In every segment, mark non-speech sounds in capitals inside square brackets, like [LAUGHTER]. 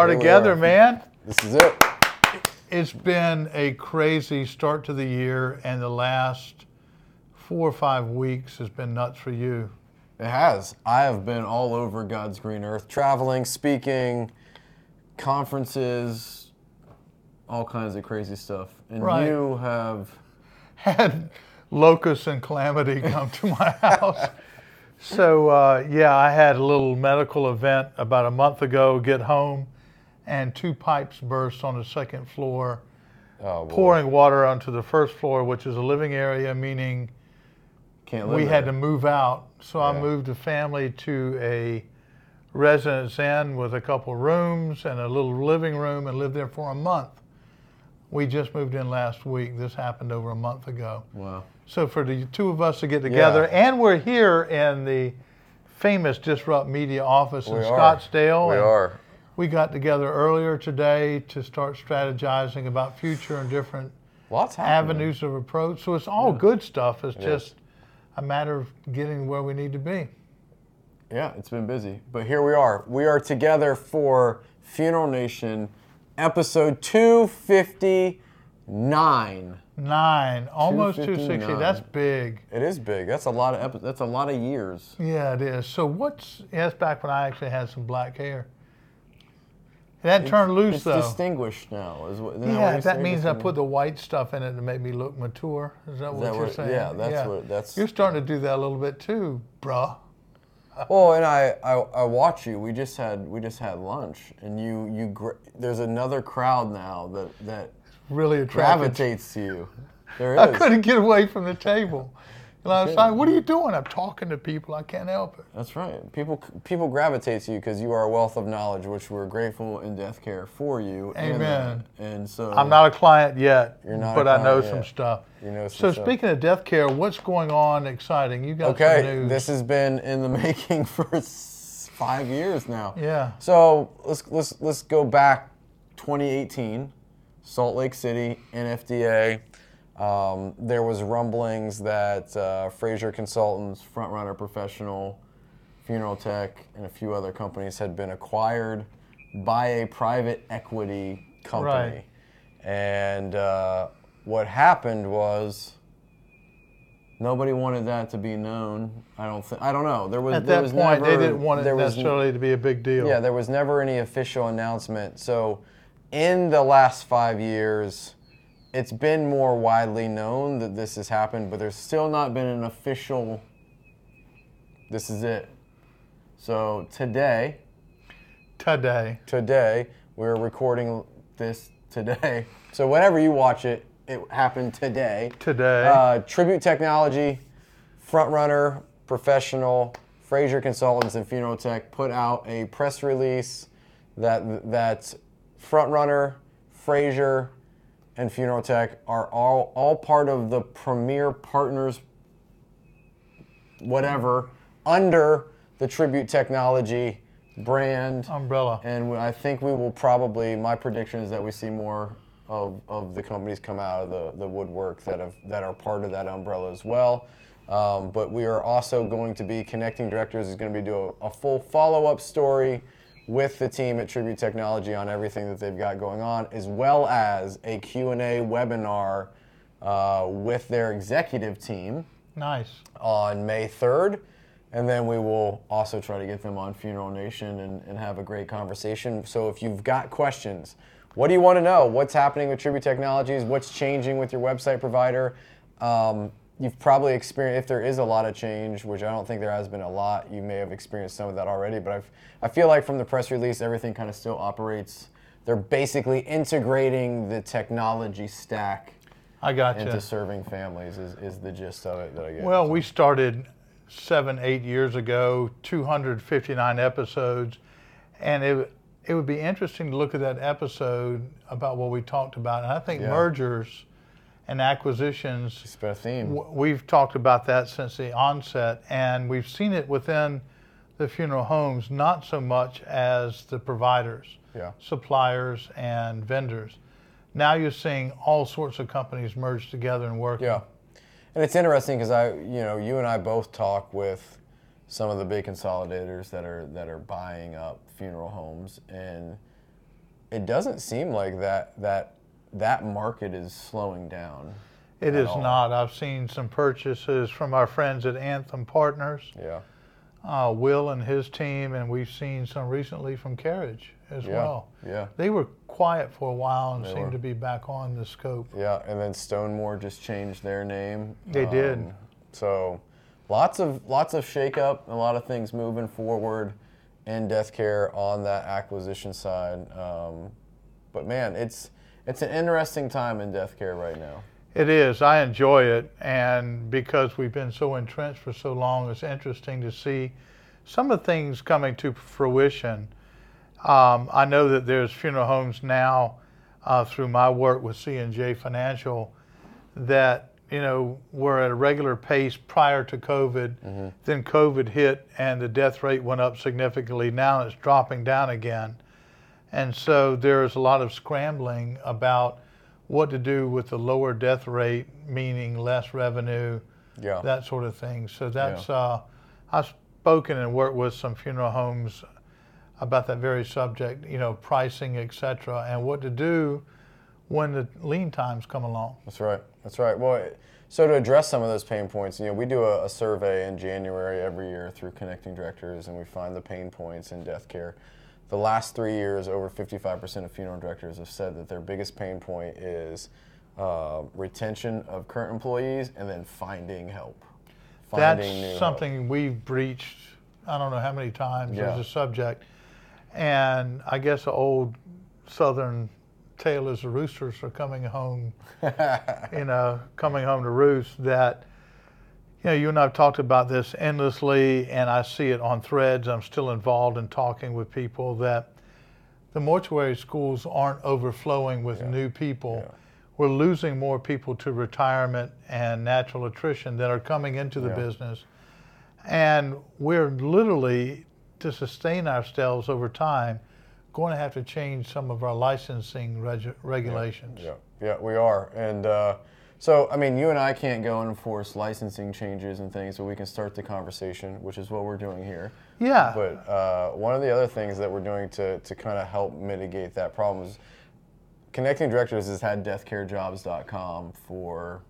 are here together, are. man. This is it. It's been a crazy start to the year, and the last four or five weeks has been nuts for you. It has. I have been all over God's green earth, traveling, speaking, conferences, all kinds of crazy stuff. And Right. you have [LAUGHS] Had locusts and calamity come to my [LAUGHS] house. So, uh, yeah, I had a little medical event about a month ago, get home, and two pipes burst on the second floor, oh, pouring water onto the first floor, which is a living area, meaning we had to move out. So I moved the family to a residence inn with a couple rooms and a little living room and lived there for a month. We just moved in last week. This happened over a month ago. Wow. So for the two of us to get together, Yeah. and we're here in the famous Disrupt Media office in We are. Scottsdale. We and are. We got together earlier today to start strategizing about future and different Lots happening. avenues of approach. So it's all good stuff. It's It just a matter of getting where we need to be. Yeah, it's been busy. But here we are. We are together for Funeral Nation episode 259. Nine, almost 260. That's big. It is big. That's a lot of epi- that's a lot of years. Yeah, it is. So what's? Yeah, that's back when I actually had some black hair. That turned loose It's though. distinguished now. Is what, what Yeah, you're that saying? means I put the white stuff in it to make me look mature. Is that what that you're what- saying? yeah, that's what- that's- You're starting to do that a little bit too, bruh. [LAUGHS] Well, and I, I I watch you. We just had we just had lunch, and you you there's another crowd now that that Really attracted. gravitates to you. There [LAUGHS] I couldn't get away from the table. And I was like, "What are you doing?" I'm talking to people. I can't help it. That's right. People people gravitate to you because you are a wealth of knowledge, which we're grateful in Death Care for you. Amen. that. And, so I'm not a client yet, You're not but I know client some stuff. You know So some stuff. speaking of death care, what's going on exciting? You got some Okay, this has been in the [LAUGHS] making for five years now. Yeah. So let's let's let's go back 2018, Salt Lake City, NFDA. Um, there was rumblings that uh, Frazer Consultants, Frontrunner Professional, Funeral Tech, and a few other companies had been acquired by a private equity company. Right. And uh, what happened was nobody wanted that to be known. I don't think. I don't know. There was At there that was point, never, they didn't want it there was n- necessarily to be a big deal. yeah, there was never any official announcement. So, in the last five years, it's been more widely known that this has happened, but there's still not been an official. This is it. So today, Today. today we're recording this today. [LAUGHS] So whenever you watch it, it happened today. Today. Uh, Tribute Technology, Frontrunner, Professional, Frazer Consultants, and Funeral Tech put out a press release that that Frontrunner, Frazer, and Funeral Tech are all all part of the Premier Partners, whatever, under the Tribute Technology brand. Umbrella. And I think we will probably, my prediction is that we see more of, of the companies come out of the, the woodwork that, have, that are part of that umbrella as well. Um, but we are also going to be, Connecting Directors is going to be doing a, a full follow up story with the team at Tribute Technology on everything that they've got going on, as well as a Q&A webinar uh, with their executive team Nice. on May 3rd. And then we will also try to get them on Funeral Nation and, and have a great conversation. So if you've got questions, what do you want to know? What's happening with Tribute Technologies? What's changing with your website provider? Um, you've probably experienced, if there is a lot of change, which I don't think there has been a lot, you may have experienced some of that already. But I've, I feel like from the press release, everything kind of still operates. They're basically integrating the technology stack I got you. into serving families, is, is the gist of it that I get. Well, we started seven, eight years ago, 259 episodes, and it it would be interesting to look at that episode about what we talked about. And I think Yeah. mergers and acquisitions It's been a theme. We've talked about that since the onset, and we've seen it within the funeral homes, not so much as the providers, Yeah. suppliers, and vendors. Now you're seeing all sorts of companies merge together and work. Yeah, and it's interesting because I, you know, you and I both talk with some of the big consolidators that are that are buying up funeral homes, and it doesn't seem like that that that market is slowing down. It is all. not. I've seen some purchases from our friends at Anthem Partners, Yeah. uh, Will and his team, and we've seen some recently from Carriage as Yeah. well. Yeah. They were quiet for a while and They seem were. to be back on the scope. Yeah, and then StoneMor just changed their name. Um, They did. So, lots of lots of shakeup, a lot of things moving forward in death care on that acquisition side. Um, but man, it's it's an interesting time in death care right now. It is. I enjoy it, and because we've been so entrenched for so long, it's interesting to see some of the things coming to fruition. Um, I know that there's funeral homes now uh, through my work with C and J Financial that you know were at a regular pace prior to COVID. Then COVID hit, and the death rate went up significantly. Now it's dropping down again. And so there's a lot of scrambling about what to do with the lower death rate, meaning less revenue, Yeah. that sort of thing. So that's, uh, I've spoken and worked with some funeral homes about that very subject, you know, pricing, et cetera, and what to do when the lean times come along. That's right. That's right. Well, so to address some of those pain points, you know, we do a, a survey in January every year through Connecting Directors, and we find the pain points in death care. The last three years, over 55% of funeral directors have said that their biggest pain point is uh, retention of current employees and then finding help. That's Finding help. something we've breached, I don't know how many times Yeah. as a subject. And I guess the old Southern tale is the roosters are coming home, [LAUGHS] you know, coming home to roost. That, you know, you and I have talked about this endlessly, and I see it on threads. I'm still involved in talking with people that the mortuary schools aren't overflowing with new people. Yeah. We're losing more people to retirement and natural attrition that are coming into the Yeah. business. And we're literally, to sustain ourselves over time, going to have to change some of our licensing reg- regulations. Yeah, yeah, we are. And uh, so, I mean, you and I can't go and enforce licensing changes and things, but we can start the conversation, which is what we're doing here. Yeah. But uh, one of the other things that we're doing to, to kind of help mitigate that problem is Connecting Directors has had deathcarejobs.com for,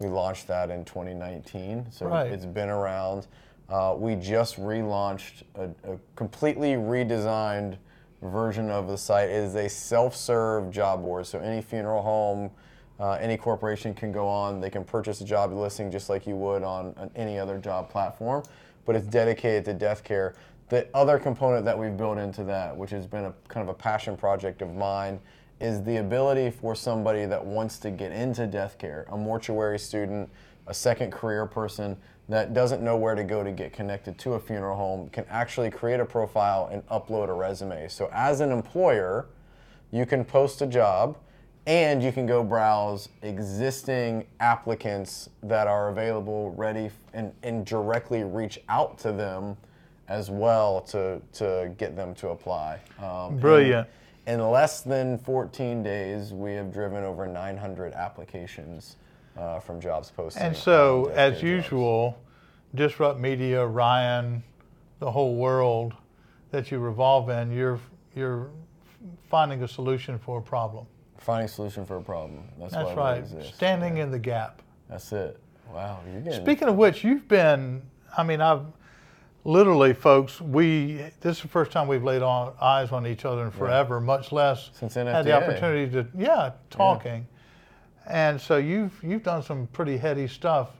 we launched that in 2019. So Right. it's been around. Uh, we just relaunched a, a completely redesigned version of the site. It is a self-serve job board. So any funeral home, uh, any corporation can go on. They can purchase a job listing just like you would on, on any other job platform, but it's dedicated to death care. The other component that we've built into that, which has been a kind of a passion project of mine, is the ability for somebody that wants to get into death care, a mortuary student, a second career person that doesn't know where to go to get connected to a funeral home, can actually create a profile and upload a resume. So, as an employer, you can post a job and you can go browse existing applicants that are available, ready, f- and, and directly reach out to them as well to, to get them to apply. Um, Brilliant. In less than 14 days, we have driven over 900 applications uh, from jobs posted. And so, as Jobs. usual, Disrupt Media, Ryan, the whole world that you revolve in, you're you're finding a solution for a problem. Finding a solution for a problem. That's, That's why right. we exist. Standing Yeah, in the gap. That's it. Wow. Speaking of which, you've been. I mean, I've literally, folks. We this is the first time we've laid on eyes on each other in forever, much less Since had the opportunity to yeah talking. And so you've you've done some pretty heady stuff.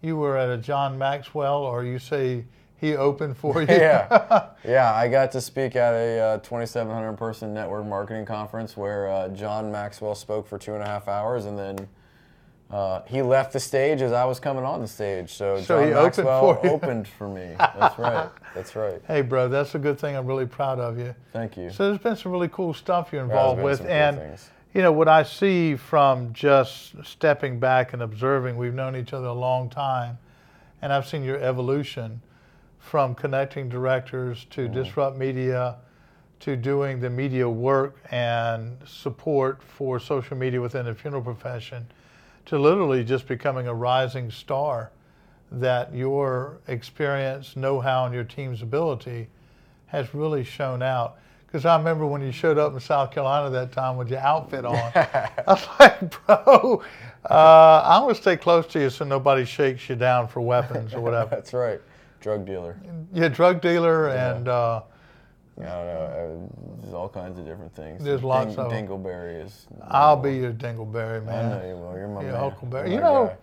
You were at a John Maxwell, or you say he opened for [LAUGHS] you. yeah, [LAUGHS] yeah. I got to speak at a uh, 2,700 person network marketing conference where uh, John Maxwell spoke for two and a half hours, and then uh, he left the stage as I was coming on the stage. So, So John he opened Maxwell for opened for me. That's right. [LAUGHS] That's right. Hey, bro, that's a good thing. I'm really proud of you. Thank you. So there's been some really cool stuff you're involved been with, cool and you know what I see from just stepping back and observing. We've known each other a long time, and I've seen your evolution from connecting directors to Mm-hmm. disrupt media to doing the media work and support for social media within the funeral profession to literally just becoming a rising star that your experience know-how and your team's ability has really shown out Because I remember when you showed up in South Carolina that time with your outfit on. [LAUGHS] I was like, bro, uh, I'm going to stay close to you so nobody shakes you down for weapons or whatever. [LAUGHS] That's right. Drug dealer. You're drug dealer and uh, I don't know. uh, There's all kinds of different things. There's lots of. Dingleberry is. I'll be your dingleberry, man. I know you will. You're my Your man. Huckleberry. You know,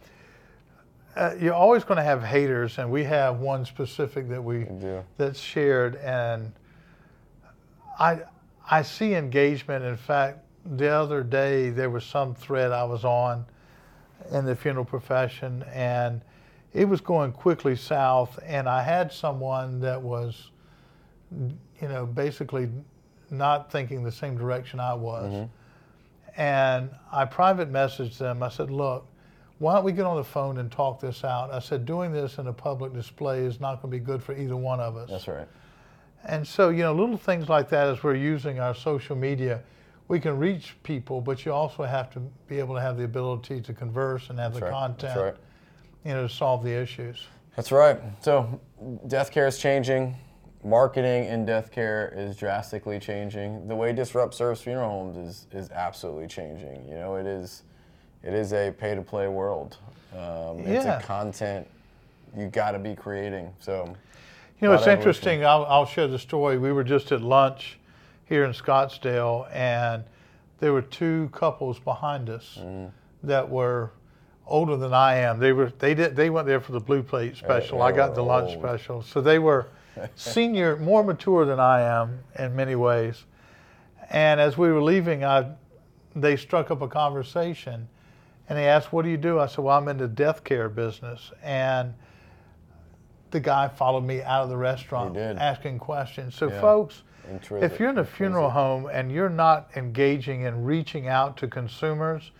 uh, you're always going to have haters, and we have one specific that we that's shared, and I I see engagement. In fact, the other day there was some thread I was on in the funeral profession, and it was going quickly south, and I had someone that was, you know, basically not thinking the same direction I was. Mm-hmm. And I private messaged them. I said, look, why don't we get on the phone and talk this out? I said, doing this in a public display is not going to be good for either one of us. That's right. And so, you know, little things like that as we're using our social media, we can reach people, but you also have to be able to have the ability to converse and have That's the right. content, That's right. You know, to solve the issues. That's right. So, death care is changing. Marketing in death care is drastically changing. The way Disrupt serves funeral homes is is absolutely changing. You know, it is it is a pay to play world. Um, It's Yeah. a content you got to be creating. So, You know, it's interesting. I'll, I'll share the story. We were just at lunch here in Scottsdale, and there were two couples behind us that were older than I am. They were they did they went there for the blue plate special. I got the lunch old. special, so they were senior, [LAUGHS] more mature than I am in many ways. And as we were leaving, I they struck up a conversation, and they asked, "What do you do?" I said, "Well, I'm in the death care business," and the guy followed me out of the restaurant asking questions. So, Yeah. folks, Intrinsic- if you're in a funeral home and you're not engaging and reaching out to consumers,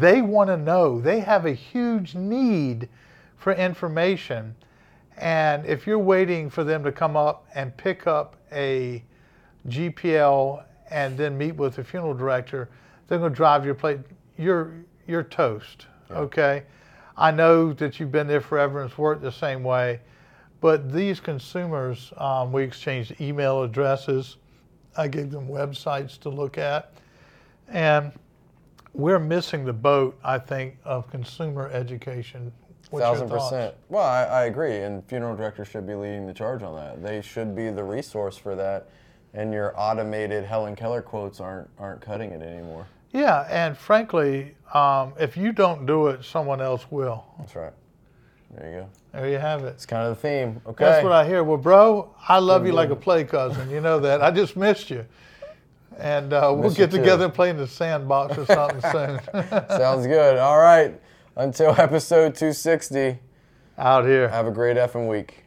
they want to know. They have a huge need for information. And if you're waiting for them to come up and pick up a GPL and then meet with the funeral director, they're going to drive your plate. You're you're toast. Okay, I know that you've been there forever and it's worked the same way, but these consumers, um, we exchanged email addresses. I gave them websites to look at, and we're missing the boat. I think of consumer education. What's thousand percent. Well, I, I agree, and funeral directors should be leading the charge on that. They should be the resource for that, and your automated Helen Keller quotes aren't aren't cutting it anymore. Yeah, and frankly, um, if you don't do it, someone else will. That's right. There you go. There you have it. It's kind of the theme. Okay. That's what I hear. Well, bro, I love you like a play cousin. You know that. I just missed you. And uh, we'll get too. together and play in the sandbox or something [LAUGHS] soon. [LAUGHS] Sounds good. All right. Until episode 260. Out here. Have a great effing week.